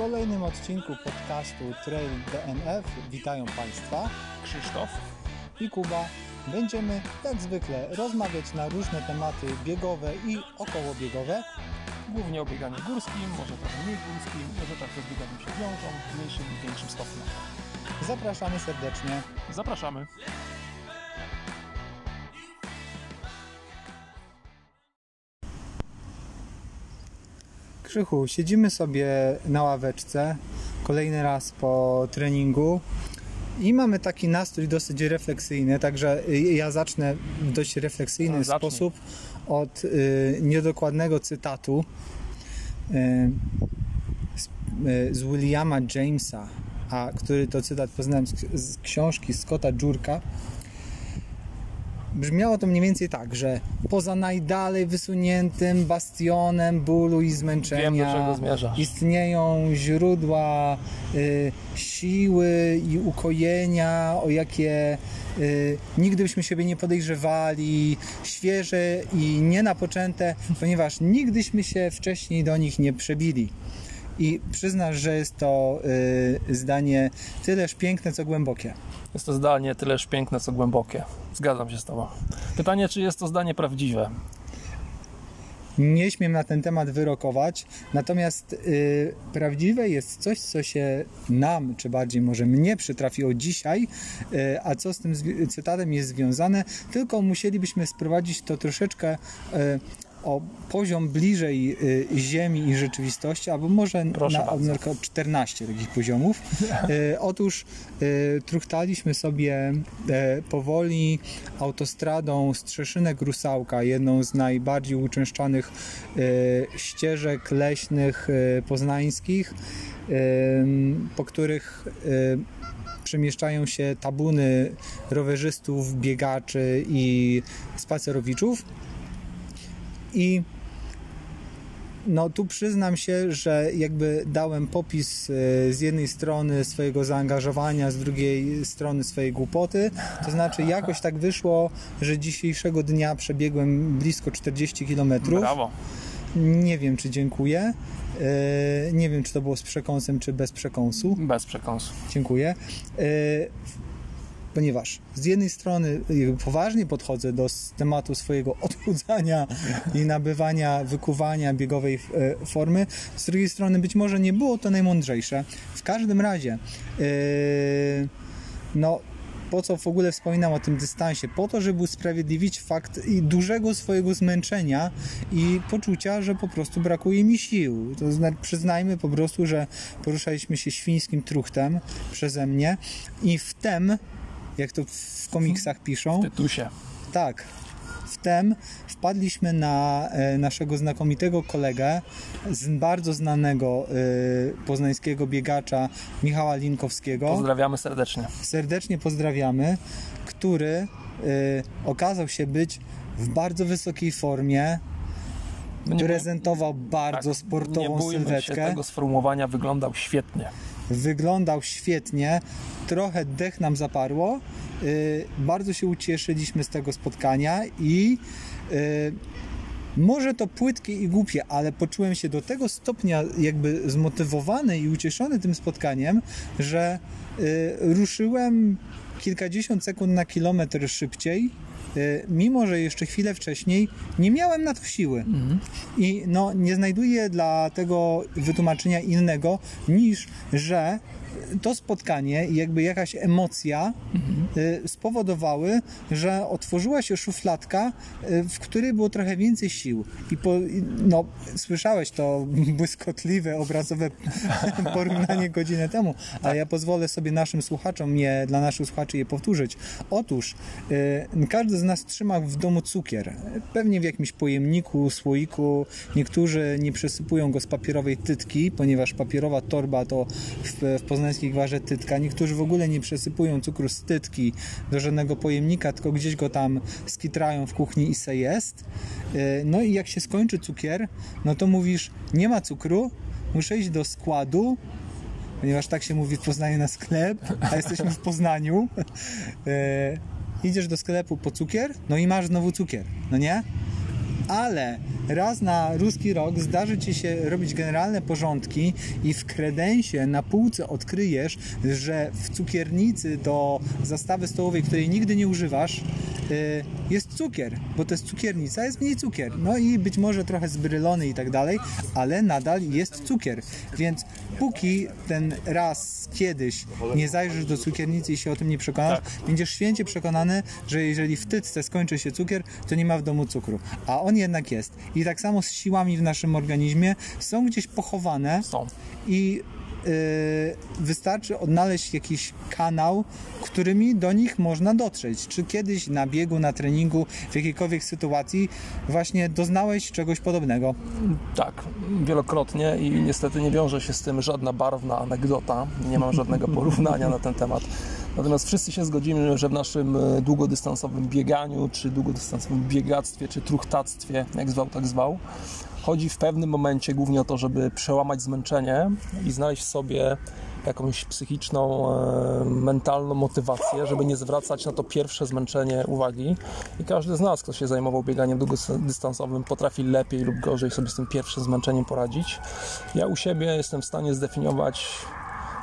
kolejnym odcinku podcastu Trail DNF witają Państwa Krzysztof. i Kuba. Będziemy jak zwykle rozmawiać na różne tematy biegowe i okołobiegowe. Głównie o bieganiu górskim, może trochę mniej górskim, może także z bieganiem się wiążą, w mniejszym lub większym stopniu. Zapraszamy serdecznie. Zapraszamy. Krzychu, siedzimy sobie na ławeczce kolejny raz po treningu i mamy taki nastrój dosyć refleksyjny, także y, ja zacznę w dość refleksyjny No, sposób od y, niedokładnego cytatu y, z, y, z Williama Jamesa, a który to cytat poznałem z, z książki Scotta Jurka. Brzmiało to mniej więcej tak, że poza najdalej wysuniętym bastionem bólu i zmęczenia Wiem, istnieją źródła y, siły i ukojenia, o jakie y, nigdy byśmy siebie nie podejrzewali, świeże i nienapoczęte, ponieważ nigdyśmy się wcześniej do nich nie przebili. I przyznasz, że jest to y, zdanie tyleż piękne, co głębokie. Jest to zdanie tyleż piękne, co głębokie. Zgadzam się z Tobą. Pytanie, czy jest to zdanie prawdziwe? Nie śmiem na ten temat wyrokować, natomiast y, prawdziwe jest coś, co się nam, czy bardziej może mnie przytrafiło dzisiaj, y, a co z tym cytatem jest związane, tylko musielibyśmy sprowadzić to troszeczkę y, o poziom bliżej y, ziemi i rzeczywistości, albo może Proszę na, bardzo. na przykład 14 takich poziomów. Y, otóż y, truchtaliśmy sobie y, powoli autostradą Strzeszynek-Rusałka, jedną z najbardziej uczęszczanych y, ścieżek leśnych y, poznańskich, po których przemieszczają się tabuny rowerzystów, biegaczy i spacerowiczów. I no tu przyznam się, że jakby dałem popis e, z jednej strony swojego zaangażowania, z drugiej strony swojej głupoty. To znaczy jakoś tak wyszło, że dzisiejszego dnia przebiegłem blisko 40 km. Brawo. Nie wiem czy dziękuję. E, Nie wiem czy to było z przekąsem czy bez przekąsu. Bez przekąsu. Dziękuję. Ponieważ z jednej strony jakby poważnie podchodzę do tematu swojego odchudzania i nabywania, wykuwania biegowej e, formy, z drugiej strony być może nie było to najmądrzejsze. W każdym razie, e, no po co w ogóle wspominam o tym dystansie? Po to, żeby usprawiedliwić fakt dużego swojego zmęczenia i poczucia, że po prostu brakuje mi sił. To znaczy, przyznajmy po prostu, że poruszaliśmy się świńskim truchtem przeze mnie i wtem, jak to w komiksach piszą, Tytusie. tak, wtem wpadliśmy na e, naszego znakomitego kolegę, z bardzo znanego e, poznańskiego biegacza Michała Linkowskiego Pozdrawiamy serdecznie. serdecznie pozdrawiamy, który y, okazał się być w bardzo wysokiej formie, No prezentował bardzo tak, sportową nie bójmy się sylwetkę, tego sformułowania, wyglądał świetnie. Wyglądał świetnie, trochę dech nam zaparło, y, bardzo się ucieszyliśmy z tego spotkania i y, może to płytkie i głupie, ale poczułem się do tego stopnia jakby zmotywowany i ucieszony tym spotkaniem, że y, ruszyłem kilkadziesiąt sekund na kilometr szybciej, mimo że jeszcze chwilę wcześniej nie miałem na to siły. I no, nie znajduję dla tego wytłumaczenia innego niż, że to spotkanie i jakby jakaś emocja y, spowodowały, że otworzyła się szufladka, y, w której było trochę więcej sił. I po, no, słyszałeś to błyskotliwe, obrazowe porównanie godzinę temu, ale ja pozwolę sobie naszym słuchaczom, je, dla naszych słuchaczy je powtórzyć. Otóż y, każdy z nas trzyma w domu cukier. Pewnie w jakimś pojemniku, słoiku. Niektórzy nie przesypują go z papierowej tytki, ponieważ papierowa torba to w, w poznańskiej gwarze tytka. Niektórzy w ogóle nie przesypują cukru z tytki do żadnego pojemnika, tylko gdzieś go tam skitrają w kuchni i se jest. Y, No i jak się skończy cukier, no to mówisz, nie ma cukru, muszę iść do składu, ponieważ tak się mówi w Poznaniu na sklep, a jesteśmy w Poznaniu. E, idziesz do sklepu po cukier, no i masz znowu cukier, no nie? Ale raz na ruski rok zdarzy Ci się robić generalne porządki i w kredensie na półce odkryjesz, że w cukiernicy do zastawy stołowej, której nigdy nie używasz, y, jest cukier, bo to jest cukiernica, jest w niej cukier. No i być może trochę zbrylony i tak dalej, ale nadal jest cukier. Więc póki ten raz kiedyś nie zajrzysz do cukiernicy i się o tym nie przekonasz, będziesz święcie przekonany, że jeżeli w tytce skończy się cukier, to nie ma w domu cukru. A on jednak jest. I tak samo z siłami w naszym organizmie są gdzieś pochowane Są. i yy, wystarczy odnaleźć jakiś kanał, którymi do nich można dotrzeć. Czy kiedyś na biegu, na treningu, w jakiejkolwiek sytuacji właśnie doznałeś czegoś podobnego? Tak, wielokrotnie i niestety nie wiąże się z tym żadna barwna anegdota. Nie mam żadnego porównania na ten temat. Natomiast wszyscy się zgodzimy, że w naszym e, długodystansowym bieganiu, czy długodystansowym biegactwie, czy truchtactwie, jak zwał, tak zwał, chodzi w pewnym momencie głównie o to, żeby przełamać zmęczenie i znaleźć w sobie jakąś psychiczną, e, mentalną motywację, żeby nie zwracać na to pierwsze zmęczenie uwagi. I każdy z nas, kto się zajmował bieganiem długodystansowym, potrafi lepiej lub gorzej sobie z tym pierwszym zmęczeniem poradzić. Ja u siebie jestem w stanie zdefiniować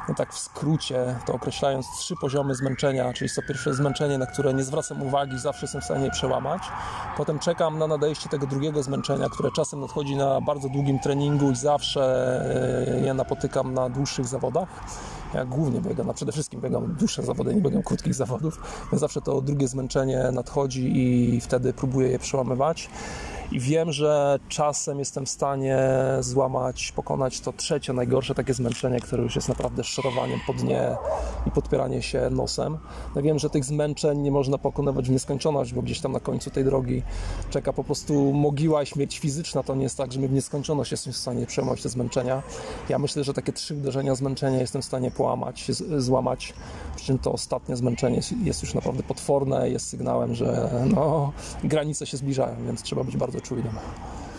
no tak w skrócie, to określając trzy poziomy zmęczenia, czyli to pierwsze zmęczenie, na które nie zwracam uwagi, zawsze jestem w stanie je przełamać. Potem czekam na nadejście tego drugiego zmęczenia, które czasem nadchodzi na bardzo długim treningu i zawsze e, je napotykam na dłuższych zawodach. Ja głównie biegam, a przede wszystkim biegam dłuższe zawody, nie biegam krótkich zawodów. Więc zawsze to drugie zmęczenie nadchodzi i wtedy próbuję je przełamywać i wiem, że czasem jestem w stanie złamać, pokonać to trzecie, najgorsze takie zmęczenie, które już jest naprawdę szorowaniem po dnie i podpieranie się nosem. No wiem, że tych zmęczeń nie można pokonywać w nieskończoność, bo gdzieś tam na końcu tej drogi czeka po prostu mogiła i śmierć fizyczna. To nie jest tak, że my w nieskończoność jesteśmy w stanie przełamać te zmęczenia. Ja myślę, że takie trzy uderzenia zmęczenia jestem w stanie połamać, złamać, przy czym to ostatnie zmęczenie jest, już naprawdę potworne, jest sygnałem, że no, granice się zbliżają, więc trzeba być bardzo bardzo czujnym.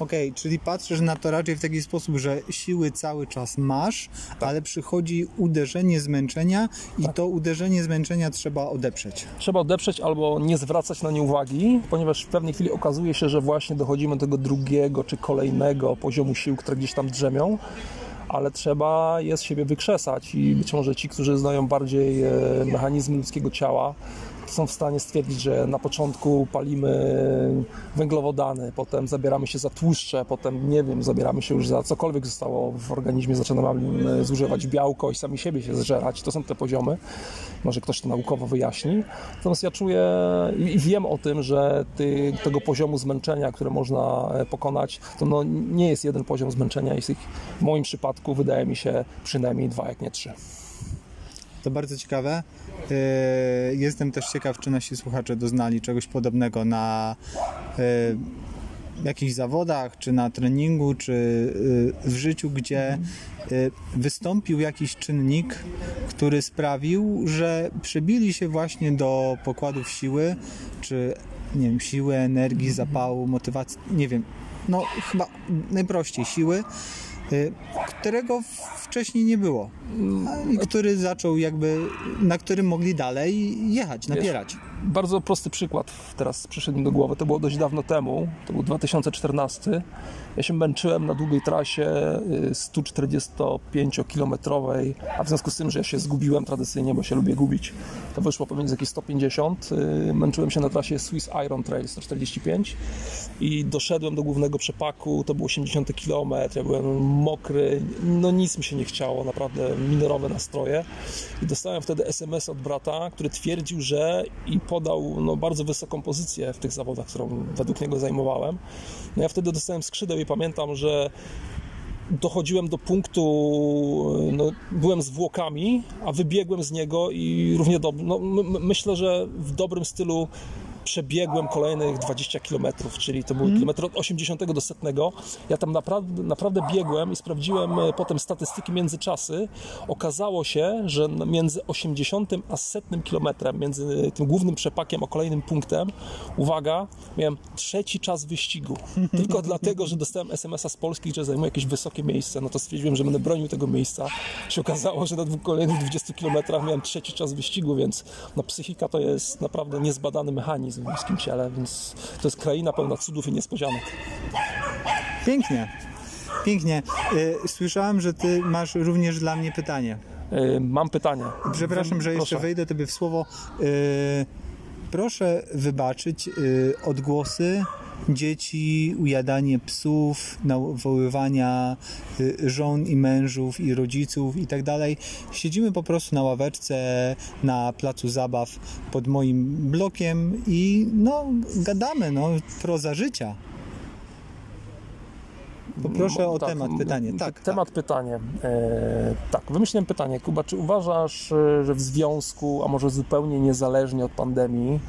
Okej, okay, czyli patrzysz na to raczej w taki sposób, że siły cały czas masz, tak. ale przychodzi uderzenie zmęczenia i tak. to uderzenie zmęczenia trzeba odeprzeć. Trzeba odeprzeć albo nie zwracać na nie uwagi, ponieważ w pewnej chwili okazuje się, że właśnie dochodzimy do tego drugiego czy kolejnego poziomu sił, które gdzieś tam drzemią ale trzeba je z siebie wykrzesać i być może ci, którzy znają bardziej e, mechanizmy ludzkiego ciała, są w stanie stwierdzić, że na początku palimy węglowodany, potem zabieramy się za tłuszcze, potem nie wiem, zabieramy się już za cokolwiek zostało w organizmie, zaczynamy zużywać białko i sami siebie się zżerać. To są te poziomy. Może ktoś to naukowo wyjaśni. Natomiast ja czuję i wiem o tym, że ty, tego poziomu zmęczenia, które można e, pokonać, to no, nie jest jeden poziom zmęczenia, jest ich w moim przypadku wydaje mi się przynajmniej dwa, jak nie trzy. To bardzo ciekawe. E, jestem też ciekaw, czy nasi słuchacze doznali czegoś podobnego na e, jakichś zawodach, czy na treningu, czy e, w życiu, gdzie wystąpił jakiś czynnik, który sprawił, że przybili się właśnie do pokładów siły, czy nie wiem, siły, energii, zapału, motywacji, nie wiem, no chyba najprościej siły, którego wcześniej nie było. I który zaczął jakby, na którym mogli dalej jechać, napierać. Wiesz, bardzo prosty przykład teraz przyszedł mi do głowy. To było dość dawno temu, to był 2014. Ja się męczyłem na długiej trasie 145-kilometrowej, y, a w związku z tym, że ja się zgubiłem tradycyjnie, bo się lubię gubić, to wyszło pomiędzy jakieś 150. Y, męczyłem się na trasie Swiss Iron Trail 145 i doszedłem do głównego przepaku, to był 80 km, ja byłem mokry, no nic mi się nie chciało, naprawdę minerowe nastroje i dostałem wtedy SMS od brata, który twierdził, że i podał no, bardzo wysoką pozycję w tych zawodach, którą według niego zajmowałem. No ja wtedy dostałem skrzydeł i pamiętam, że dochodziłem do punktu, no, byłem zwłokami, a wybiegłem z niego i równie dobrze, no, myślę, że w dobrym stylu przebiegłem kolejnych 20 km, czyli to był mm. kilometr od 80 do setnego. Ja tam naprawdę, naprawdę biegłem i sprawdziłem e, potem statystyki międzyczasy. Okazało się, że między 80 a setnym kilometrem, między tym głównym przepakiem a kolejnym punktem, uwaga, miałem trzeci czas wyścigu. Tylko dlatego, że dostałem SMS-a z Polski, że zajmuję jakieś wysokie miejsce, no to stwierdziłem, że będę bronił tego miejsca. Się okazało, że na dwóch kolejnych 20 kilometrach miałem trzeci czas wyścigu, więc no, psychika to jest naprawdę niezbadany mechanizm imprezy w ludzkim ciele, więc to jest kraina pełna cudów i niespodzianek. Pięknie. Pięknie. Y, Słyszałem, że ty masz również dla mnie pytanie. Y, Mam pytanie. Przepraszam, że jeszcze Proszę. wejdę tobie w słowo. Y, Proszę wybaczyć odgłosy dzieci, ujadanie psów, nawoływania y, żon i mężów i rodziców i tak dalej. Siedzimy po prostu na ławeczce na placu zabaw pod moim blokiem i no gadamy, no proza życia. Poproszę o Tak, temat, pytanie. m- Tak, Temat, pytanie. E, tak, wymyśliłem pytanie. Kuba, czy uważasz, e, że w związku, a może zupełnie niezależnie od pandemii,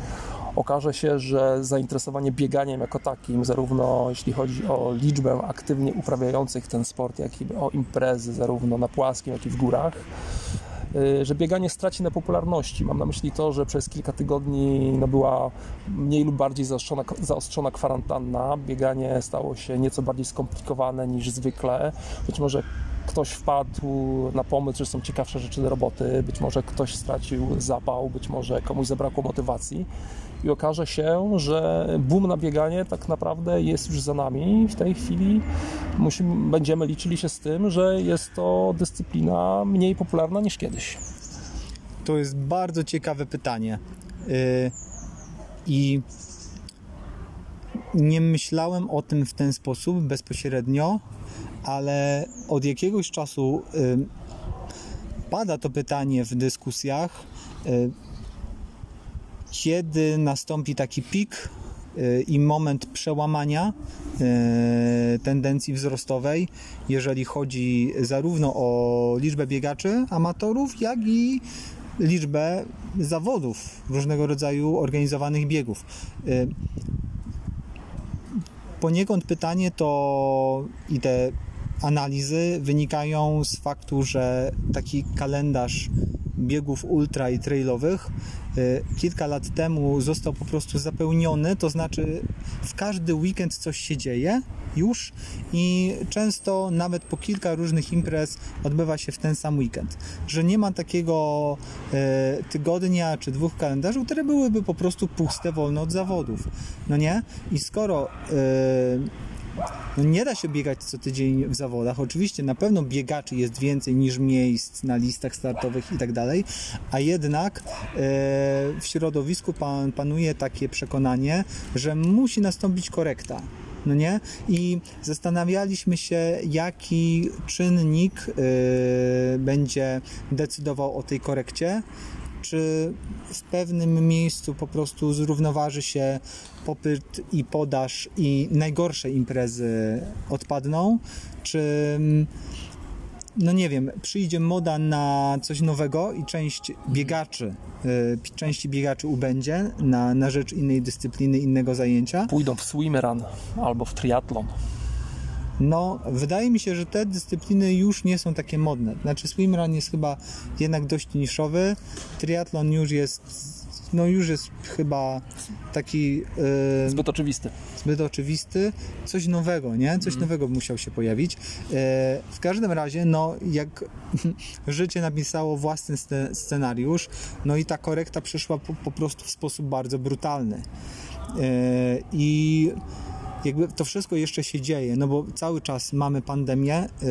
okaże się, że zainteresowanie bieganiem jako takim, zarówno jeśli chodzi o liczbę aktywnie uprawiających ten sport, jak i o imprezy, zarówno na płaskim, jak i w górach, y, że bieganie straci na popularności. Mam na myśli to, że przez kilka tygodni no, była mniej lub bardziej zaostrzona, zaostrzona kwarantanna. Bieganie stało się nieco bardziej skomplikowane niż zwykle. Być może ktoś wpadł na pomysł, że są ciekawsze rzeczy do roboty, być może ktoś stracił zapał, być może komuś zabrakło motywacji i okaże się, że boom na bieganie tak naprawdę jest już za nami. W tej chwili musimy, będziemy liczyli się z tym, że jest to dyscyplina mniej popularna niż kiedyś. To jest bardzo ciekawe pytanie. Y, I nie myślałem o tym w ten sposób bezpośrednio, ale od jakiegoś czasu y, pada to pytanie w dyskusjach, y, kiedy nastąpi taki pik y, i moment przełamania tendencji wzrostowej, jeżeli chodzi zarówno o liczbę biegaczy, amatorów, jak i liczbę zawodów, różnego rodzaju organizowanych biegów. Poniekąd pytanie to i te analizy wynikają z faktu, że taki kalendarz biegów ultra i trailowych y, kilka lat temu został po prostu zapełniony, to znaczy w każdy weekend coś się dzieje już i często nawet po kilka różnych imprez odbywa się w ten sam weekend. Że nie ma takiego y, tygodnia czy dwóch kalendarzy, które byłyby po prostu puste, wolne od zawodów. No nie? I skoro y, no nie da się biegać co tydzień w zawodach. Oczywiście na pewno biegaczy jest więcej niż miejsc na listach startowych i tak dalej, a jednak e, w środowisku pan, panuje takie przekonanie, że musi nastąpić korekta. No nie? I zastanawialiśmy się, jaki czynnik e, będzie decydował o tej korekcie. Czy w pewnym miejscu po prostu zrównoważy się popyt i podaż i najgorsze imprezy odpadną? Czy mm, no nie wiem, przyjdzie moda na coś nowego i część biegaczy, y, części biegaczy ubędzie na, na rzecz innej dyscypliny, innego zajęcia? Pójdą w swimrun albo w triatlon. No, wydaje mi się, że te dyscypliny już nie są takie modne. Znaczy, swimrun jest chyba jednak dość niszowy, triatlon już jest, no już jest chyba taki yy, Zbyt oczywisty. zbyt oczywisty, coś nowego, nie? Coś nowego musiał się pojawić. E, w każdym razie, no jak życie napisało własny sce- scenariusz, no i ta korekta przyszła po, po prostu w sposób bardzo brutalny. E, I jakby to wszystko jeszcze się dzieje, no bo cały czas mamy pandemię yy,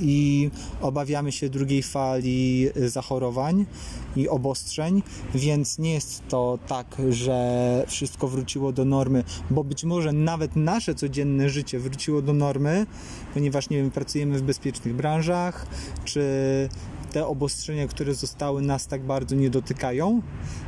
i obawiamy się drugiej fali zachorowań i obostrzeń, więc nie jest to tak, że wszystko wróciło do normy, bo być może nawet nasze codzienne życie wróciło do normy, ponieważ nie wiem, pracujemy w bezpiecznych branżach, czy te obostrzenia, które zostały, nas tak bardzo nie dotykają.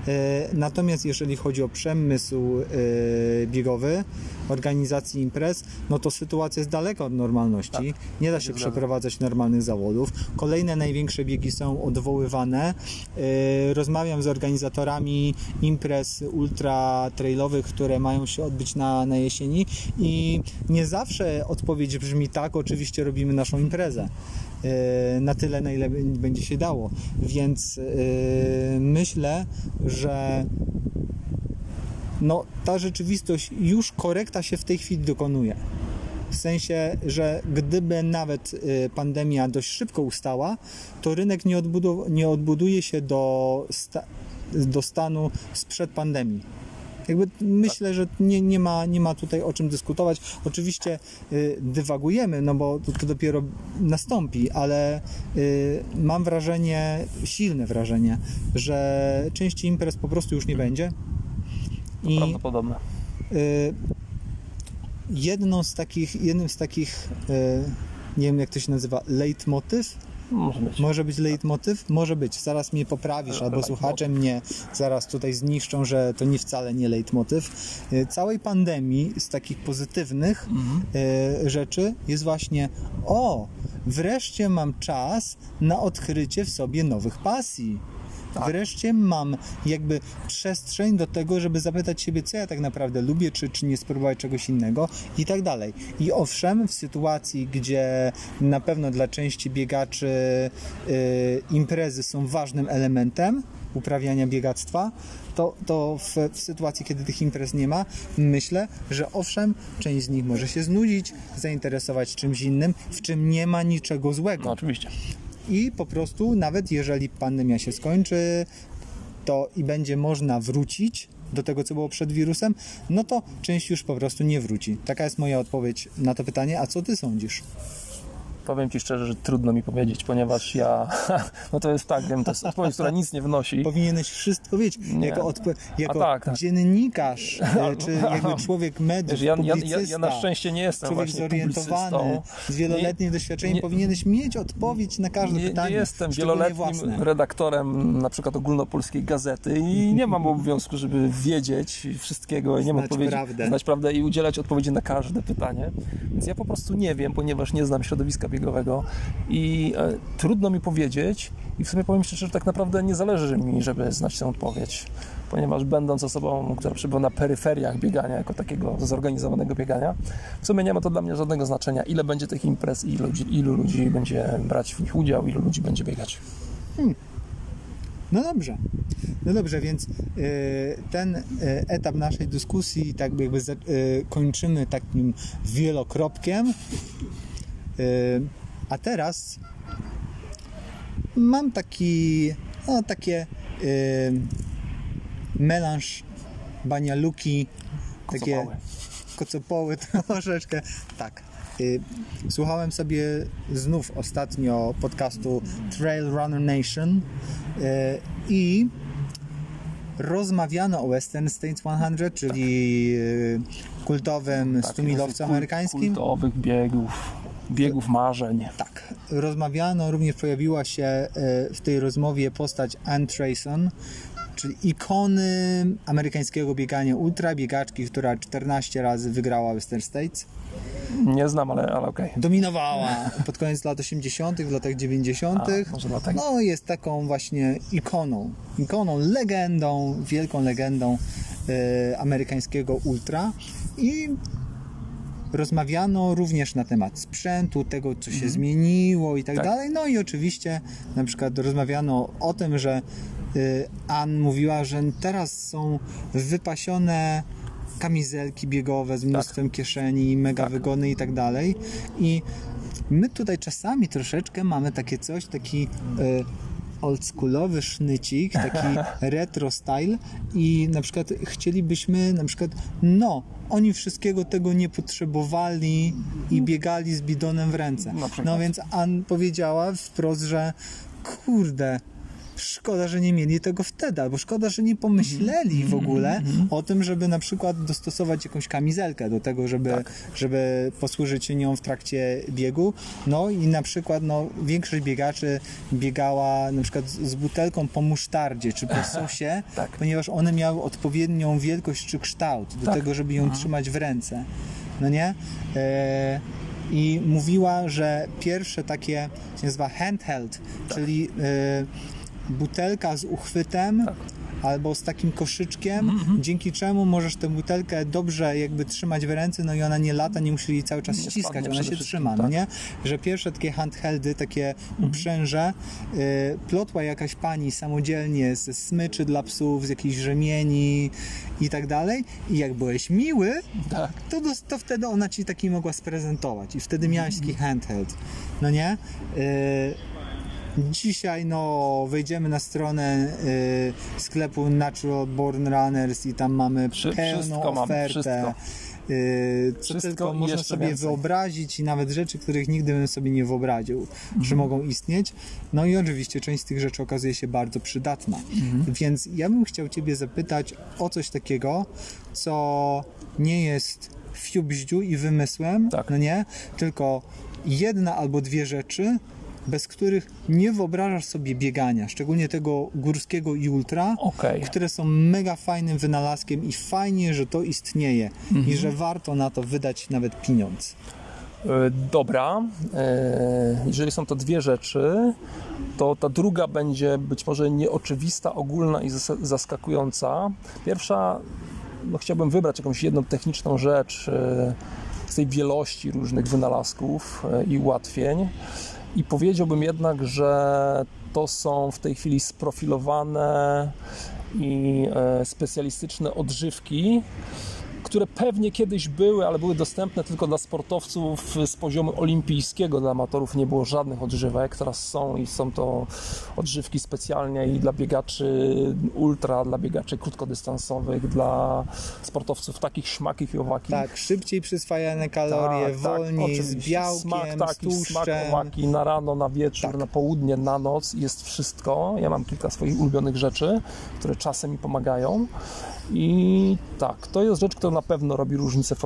E, Natomiast jeżeli chodzi o przemysł e, biegowy, organizacji imprez, no to sytuacja jest daleka od normalności. nie da się zgadza. przeprowadzać normalnych zawodów. Kolejne największe biegi są odwoływane. E, Rozmawiam z organizatorami imprez ultra trailowych, które mają się odbyć na, na jesieni i nie zawsze odpowiedź brzmi tak, oczywiście robimy naszą imprezę na tyle, na ile będzie się dało. Więc e, myślę, że no, ta rzeczywistość, już korekta się w tej chwili dokonuje. W sensie, że gdyby nawet y, pandemia dość szybko ustała, to rynek nie, odbudu- nie odbuduje się do, sta- do stanu sprzed pandemii. Jakby myślę, że nie, nie, ma, nie ma tutaj o czym dyskutować. Oczywiście y, dywagujemy, no bo to, to dopiero nastąpi, ale y, mam wrażenie, silne wrażenie, że części imprez po prostu już nie będzie. I prawdopodobne. Y, jedną z takich, jednym z takich, y, nie wiem jak to się nazywa, leitmotiv, może być. Może być leitmotiv? Może być. Zaraz mnie poprawisz, albo słuchacze mnie zaraz tutaj zniszczą, że to nie wcale nie leitmotiv. Y, całej pandemii z takich pozytywnych mhm. Y, rzeczy jest właśnie o, wreszcie mam czas na odkrycie w sobie nowych pasji. Tak. Wreszcie mam jakby przestrzeń do tego, żeby zapytać siebie, co ja tak naprawdę lubię, czy, czy nie spróbować czegoś innego i tak dalej. I owszem, w sytuacji, gdzie na pewno dla części biegaczy yy, imprezy są ważnym elementem uprawiania biegactwa, to, to w, w, sytuacji, kiedy tych imprez nie ma, myślę, że owszem, część z nich może się znudzić, zainteresować czymś innym, w czym nie ma niczego złego. No, oczywiście i po prostu nawet jeżeli pandemia się skończy, to i będzie można wrócić do tego, co było przed wirusem, no to część już po prostu nie wróci. Taka jest moja odpowiedź na to pytanie. A co ty sądzisz? Powiem Ci szczerze, że trudno mi powiedzieć, ponieważ ja, no to jest tak, wiem, to jest odpowiedź, która nic nie wnosi. Powinieneś wszystko wiedzieć. Jako, odpo- jako tak, tak. dziennikarz, e, czy jakby człowiek mediów, ja, ja, ja, ja, na szczęście nie jestem Człowiek zorientowany, z wieloletnim nie, doświadczeniem, nie, powinieneś mieć odpowiedź na każde nie, pytanie. Nie jestem wieloletnim własne. redaktorem na przykład ogólnopolskiej gazety i nie mam obowiązku, żeby wiedzieć wszystkiego i nie mam odpowiedzi, prawdę. znać prawdę i udzielać odpowiedzi na każde pytanie. Więc ja po prostu nie wiem, ponieważ nie znam środowiska biegowego i e, trudno mi powiedzieć i w sumie powiem szczerze, że tak naprawdę nie zależy mi, żeby znać tę odpowiedź, ponieważ będąc osobą, która przybyła na peryferiach biegania, jako takiego zorganizowanego biegania, w sumie nie ma to dla mnie żadnego znaczenia, ile będzie tych imprez, ilu, ilu ludzi będzie brać w nich udział, ilu ludzi będzie biegać. Hmm. No dobrze. No dobrze, więc y, ten y, etap naszej dyskusji tak jakby kończymy takim wielokropkiem. A teraz mam taki, no takie melanż banialuki, takie kocopoły troszeczkę. Tak. Słuchałem sobie znów ostatnio podcastu Trail Runner Nation i rozmawiano o Western States 100, czyli kultowym tak, 100-milowcu amerykańskim. Kultowych biegów biegów marzeń. Tak. Rozmawiano, również pojawiła się e, w tej rozmowie postać Ann Trayson, czyli ikony amerykańskiego biegania ultra, biegaczki, która 14 razy wygrała Western States. Nie znam, ale, ale okej. Okay. Dominowała pod koniec lat 80., w latach 90. A, może dlatego. No, jest taką właśnie ikoną, ikoną, legendą, wielką legendą e, amerykańskiego ultra i rozmawiano również na temat sprzętu, tego, co się mhm. zmieniło i tak, tak, dalej. No i oczywiście na przykład rozmawiano o tym, że y, Ann mówiła, że teraz są wypasione kamizelki biegowe z mnóstwem tak. kieszeni, mega tak. wygodne i tak dalej. I my tutaj czasami troszeczkę mamy takie coś, taki y, oldschoolowy sznycik, taki retro style i na przykład chcielibyśmy na przykład, no, oni wszystkiego tego nie potrzebowali i biegali z bidonem w ręce. No więc Ann powiedziała wprost, że kurde, szkoda, że nie mieli tego wtedy, albo szkoda, że nie pomyśleli w mhm, ogóle mhm. o tym, żeby na przykład dostosować jakąś kamizelkę do tego, żeby, tak. żeby posłużyć się nią w trakcie biegu. No i na przykład no, większość biegaczy biegała na przykład z butelką po musztardzie czy po sosie, tak. ponieważ one miały odpowiednią wielkość czy kształt do tak. tego, żeby ją mhm. trzymać w ręce. No nie? E i mówiła, że pierwsze takie się nazywa handheld, tak. czyli y, butelka z uchwytem tak. albo z takim koszyczkiem, mm -hmm. dzięki czemu możesz tę butelkę dobrze jakby trzymać w ręce, no i ona nie lata, nie musi jej cały czas nie ściskać, ona się trzyma, no tak. no nie? Że pierwsze takie handheldy, takie -hmm. uprzęże y, plotła jakaś pani samodzielnie ze smyczy dla psów, z jakichś rzemieni i tak dalej i jak byłeś miły, tak. to, to wtedy ona ci taki mogła sprezentować i wtedy miałeś taki handheld, no nie? Y, Dzisiaj no, wejdziemy na stronę y, sklepu Natural Born Runners i tam mamy Wszy- pełną ofertę. wszystko. y, Co Wszystko tylko można sobie więcej. wyobrazić i nawet rzeczy, których nigdy bym sobie nie wyobraził, Mhm. że mogą istnieć. No i oczywiście część z tych rzeczy okazuje się bardzo przydatna. Mhm. Więc ja bym chciał Ciebie zapytać o coś takiego, co nie jest fiubździu i wymysłem, Tak. no nie, tylko jedna albo dwie rzeczy, bez których nie wyobrażasz sobie biegania, szczególnie tego górskiego i ultra, Okej. które są mega fajnym wynalazkiem i fajnie, że to istnieje Mhm. i że warto na to wydać nawet pieniądz. E, Dobra, E, jeżeli są to dwie rzeczy, to ta druga będzie być może nieoczywista, ogólna i zas- zaskakująca. Pierwsza, no chciałbym wybrać jakąś jedną techniczną rzecz e, z tej wielości różnych wynalazków i ułatwień i powiedziałbym jednak, że to są w tej chwili sprofilowane i e, specjalistyczne odżywki, które pewnie kiedyś były, ale były dostępne tylko dla sportowców z poziomu olimpijskiego. Dla amatorów nie było żadnych odżywek. Teraz są i są to odżywki specjalnie i dla biegaczy ultra, dla biegaczy krótkodystansowych, dla sportowców takich śmakich i owakich. Tak, szybciej przyswajane kalorie, Tak, tak, wolniej, z oczywiście. białkiem, smak z taki, smak tłuszczem. owaki na rano, na wieczór, Tak. na południe, na noc jest wszystko. Ja mam kilka swoich ulubionych rzeczy, które czasem mi pomagają. I tak, to jest rzecz, która na pewno robi różnicę w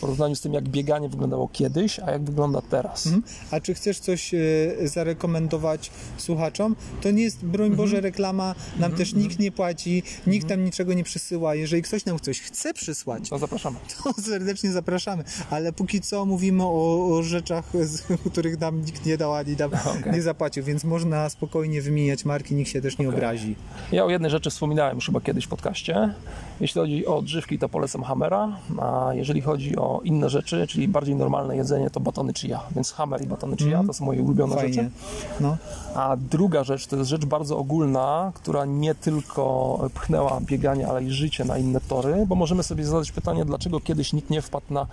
porównaniu, z tym, jak bieganie wyglądało kiedyś, a jak wygląda teraz. Mhm. A czy chcesz coś e, zarekomendować słuchaczom? To nie jest, broń Mhm. Boże, reklama, nam też nikt nie płaci, nikt tam niczego nie przysyła. Jeżeli ktoś nam coś chce przysłać, To zapraszamy. to serdecznie zapraszamy. Ale póki co mówimy o, o rzeczach, z których nam nikt nie dał ani nam Okej. nie zapłacił, więc można spokojnie wymieniać marki, nikt się też nie Okej. obrazi. Ja o jednej rzeczy wspominałem już chyba kiedyś w podcaście. Jeśli chodzi o odżywki, to polecam Hammera, a jeżeli chodzi o inne rzeczy, czyli bardziej normalne jedzenie, to batony chia. Więc Hammer i batony chia to są moje ulubione Fajnie. rzeczy. No. A druga rzecz to jest rzecz bardzo ogólna, która nie tylko pchnęła bieganie, ale i życie na inne tory, bo możemy sobie zadać pytanie, dlaczego kiedyś nikt nie wpadł na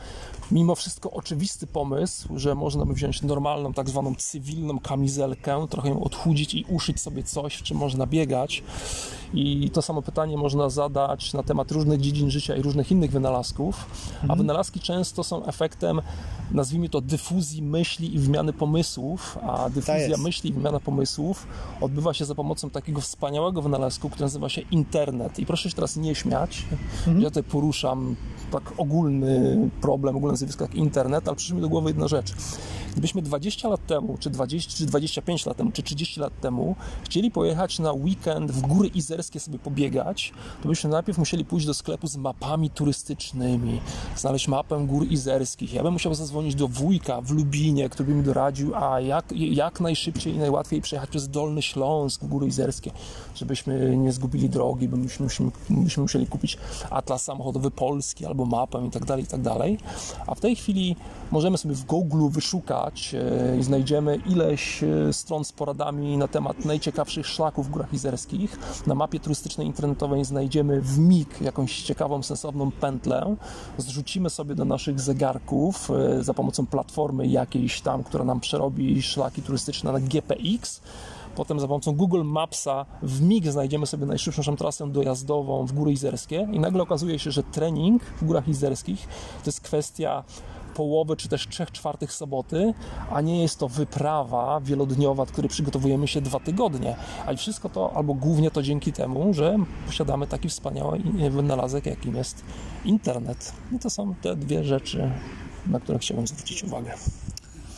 mimo wszystko oczywisty pomysł, że można by wziąć normalną, tak zwaną cywilną kamizelkę, trochę ją odchudzić i uszyć sobie coś, w czym można biegać. I to samo pytanie można zadać na temat różnych dziedzin życia i różnych innych wynalazków, a wynalazki często są efektem, nazwijmy to, dyfuzji myśli i wymiany pomysłów, a dyfuzja jest. myśli i wymiana pomysłów odbywa się za pomocą takiego wspaniałego wynalazku, który nazywa się internet. I proszę się teraz nie śmiać, że ja tutaj poruszam tak ogólny problem, ogólne zjawisko jak internet, ale przyszło mi do głowy jedna rzecz. Gdybyśmy 20 lat temu, czy 20, czy 25 lat temu, czy 30 lat temu chcieli pojechać na weekend w góry izerskie sobie pobiegać, to byśmy najpierw musieli pójść do sklepu z mapami turystycznymi, znaleźć mapę gór izerskich. Ja bym musiał zadzwonić do wujka w Lubinie, który by mi doradził, a jak, jak najszybciej i najłatwiej przejechać przez Dolny Śląsk góry izerskie, żebyśmy nie zgubili drogi, bo myśmy, myśmy musieli kupić atlas samochodowy polski albo mapę i tak dalej, i tak dalej. A w tej chwili możemy sobie w Google wyszukać e, i znajdziemy ileś e, stron z poradami na temat najciekawszych szlaków w górach izerskich. Na mapie turystycznej internetowej znajdziemy w mig jakąś ciekawą, sensowną pętlę. Zrzucimy sobie do naszych zegarków e, za pomocą platformy jakiejś tam, która nam przerobi szlaki turystyczne na GPX. Potem za pomocą Google Mapsa w mig znajdziemy sobie najszybszą trasę dojazdową w Góry Izerskie i nagle okazuje się, że trening w Górach Izerskich to jest kwestia połowy czy też trzech czwartych soboty, a nie jest to wyprawa wielodniowa, której przygotowujemy się dwa tygodnie. A i wszystko to, albo głównie to dzięki temu, że posiadamy taki wspaniały wynalazek, jakim jest internet. I to są te dwie rzeczy, na które chciałbym zwrócić uwagę.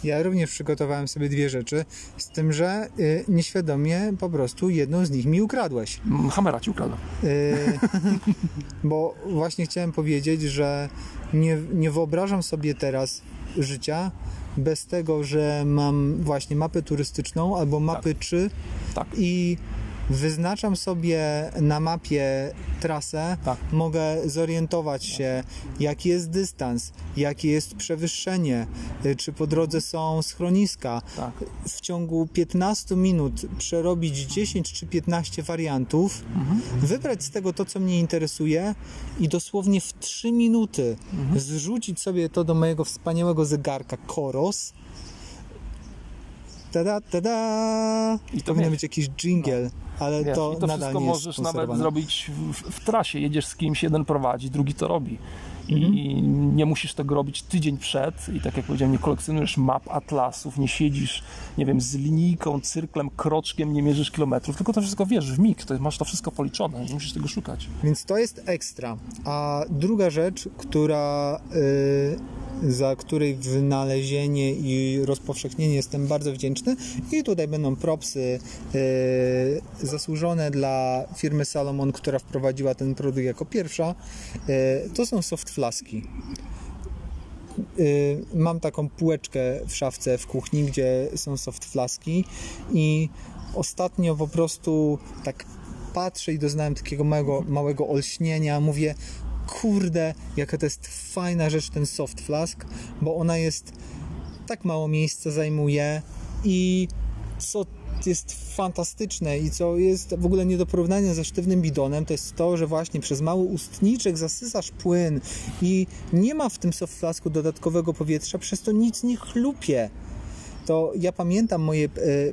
Ja również przygotowałem sobie dwie rzeczy, z tym, że y, nieświadomie po prostu jedną z nich mi ukradłeś. Mm, Hamera ci ukradłem. Y, bo właśnie chciałem powiedzieć, że nie, nie wyobrażam sobie teraz życia bez tego, że mam właśnie mapę turystyczną albo mapy 3 Tak. i wyznaczam sobie na mapie trasę, Tak. mogę zorientować się, jaki jest dystans, jakie jest przewyższenie, y, czy po drodze są schroniska. Tak. W ciągu 15 minut przerobić 10 czy 15 wariantów, wybrać z tego to, co mnie interesuje i dosłownie w 3 minuty zrzucić sobie to do mojego wspaniałego zegarka Koros tada, tada. I to Powinien wiesz. być jakiś jingle, ale Wiesz, to, to nadal wszystko nie jest możesz nawet zrobić w, w trasie. Jedziesz z kimś, jeden prowadzi, drugi to robi. I, Mhm. I nie musisz tego robić tydzień przed. I tak jak powiedziałem, nie kolekcjonujesz map, atlasów, nie siedzisz, nie wiem, z linijką, cyrklem, kroczkiem, nie mierzysz kilometrów, tylko to wszystko wiesz w mig, to masz to wszystko policzone, nie musisz tego szukać. Więc to jest ekstra. A druga rzecz, która, y, za której wynalezienie i rozpowszechnienie jestem bardzo wdzięczny i tutaj będą propsy y, zasłużone dla firmy Salomon, która wprowadziła ten produkt jako pierwsza, y, to są soft flaski. Y, Mam taką półeczkę w szafce w kuchni, gdzie są soft flaski i ostatnio po prostu tak patrzę i doznałem takiego małego, małego olśnienia. Mówię, kurde, jaka to jest fajna rzecz ten soft flask, bo ona jest tak mało miejsca zajmuje i co jest fantastyczne i co jest w ogóle nie do porównania ze sztywnym bidonem, to jest to, że właśnie przez mały ustniczek zasysasz płyn i nie ma w tym soft flasku dodatkowego powietrza, przez to nic nie chlupie. To ja pamiętam moje e,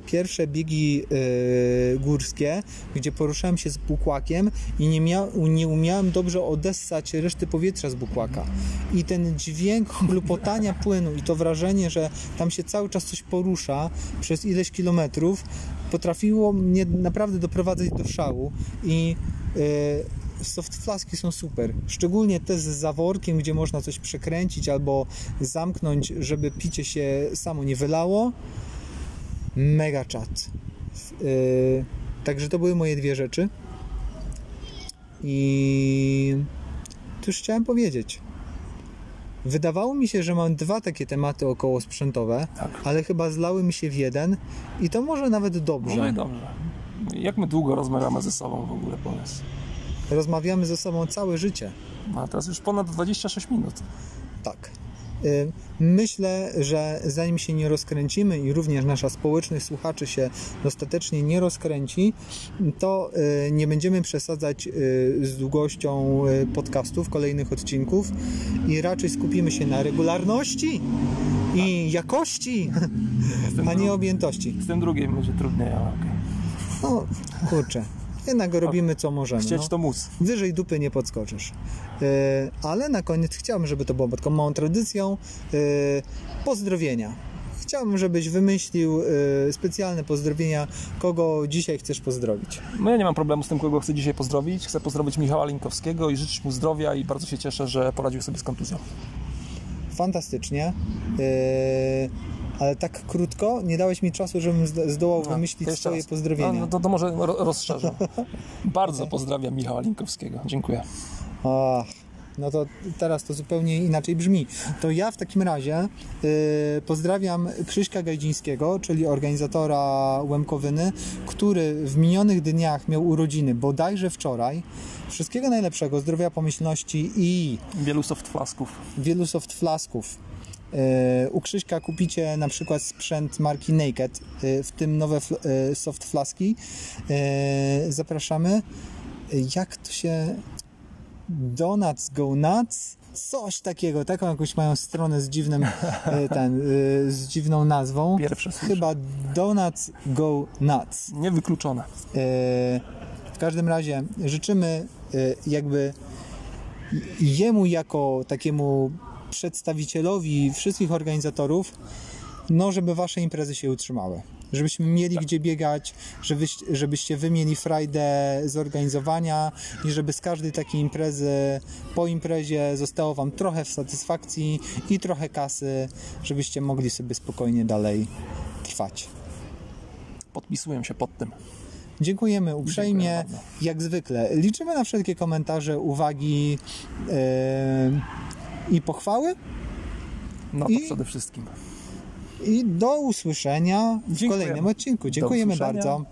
pierwsze biegi e, górskie, gdzie poruszałem się z bukłakiem i nie, mia- nie umiałem dobrze odessać reszty powietrza z bukłaka. I ten dźwięk chlupotania płynu i to wrażenie, że tam się cały czas coś porusza przez ileś kilometrów, potrafiło mnie naprawdę doprowadzać do szału i e, soft flaski są super. Szczególnie te z zaworkiem, gdzie można coś przekręcić albo zamknąć, żeby picie się samo nie wylało. Mega czat. Yy, także to były moje dwie rzeczy. I to już chciałem powiedzieć. Wydawało mi się, że mam dwa takie tematy około sprzętowe, Tak. ale chyba zlały mi się w jeden i to może nawet dobrze. I dobrze. Jak my długo rozmawiamy ze sobą w ogóle, powiedz? Rozmawiamy ze sobą całe życie. A teraz już ponad 26 minut. Tak. Y, Myślę, że zanim się nie rozkręcimy i również nasza społeczność słuchaczy się dostatecznie nie rozkręci, to y, nie będziemy przesadzać y, z długością podcastów, kolejnych odcinków i raczej skupimy się na regularności i jakości, a nie objętości. Z tym drugim będzie trudniej, ale okej. No, kurczę. Jednak robimy co możemy. Chcieć no. to móc. Wyżej dupy nie podskoczysz. Yy, ale na koniec chciałbym, żeby to było taką małą tradycją yy, pozdrowienia. Chciałbym, żebyś wymyślił yy, specjalne pozdrowienia, kogo dzisiaj chcesz pozdrowić. No ja nie mam problemu z tym, kogo chcę dzisiaj pozdrowić. Chcę pozdrowić Michała Linkowskiego i życzyć mu zdrowia i bardzo się cieszę, że poradził sobie z kontuzją. Fantastycznie. Ale tak krótko, nie dałeś mi czasu, żebym zdo- zdołał To wymyślić swoje raz. pozdrowienia. No, no to, to może ro- rozszerzę. Bardzo pozdrawiam Michała Linkowskiego. Dziękuję. Ach, no to teraz to zupełnie inaczej brzmi. To ja w takim razie y, pozdrawiam Krzyśka Gajdzińskiego, czyli organizatora Łemkowyny, który w minionych dniach miał urodziny, bodajże wczoraj. Wszystkiego najlepszego, zdrowia, pomyślności i Wielu soft flasków. wielu soft flasków. Y, U Krzyśka kupicie na przykład sprzęt marki Naked, y, w tym nowe y, soft flaski. Zapraszamy. Jak to się... Donuts Go Nuts? Coś takiego, taką jakąś mają stronę z dziwnym, ten, z dziwną nazwą. Pierwsze słyszę. Chyba Donuts Go Nuts. Niewykluczone. E, W każdym razie życzymy e, jakby jemu jako takiemu przedstawicielowi wszystkich organizatorów, no żeby wasze imprezy się utrzymały. Żebyśmy mieli gdzie biegać, żebyś, żebyście wy mieli frajdę zorganizowania i żeby z każdej takiej imprezy po imprezie zostało wam trochę satysfakcji i trochę kasy, żebyście mogli sobie spokojnie dalej trwać. Podpisuję się pod tym. Dziękujemy uprzejmie, Dziękuję jak zwykle. Liczymy na wszelkie komentarze, uwagi e, i pochwały. No to I- przede wszystkim. I do usłyszenia w Dziękujemy. kolejnym odcinku. Dziękujemy bardzo.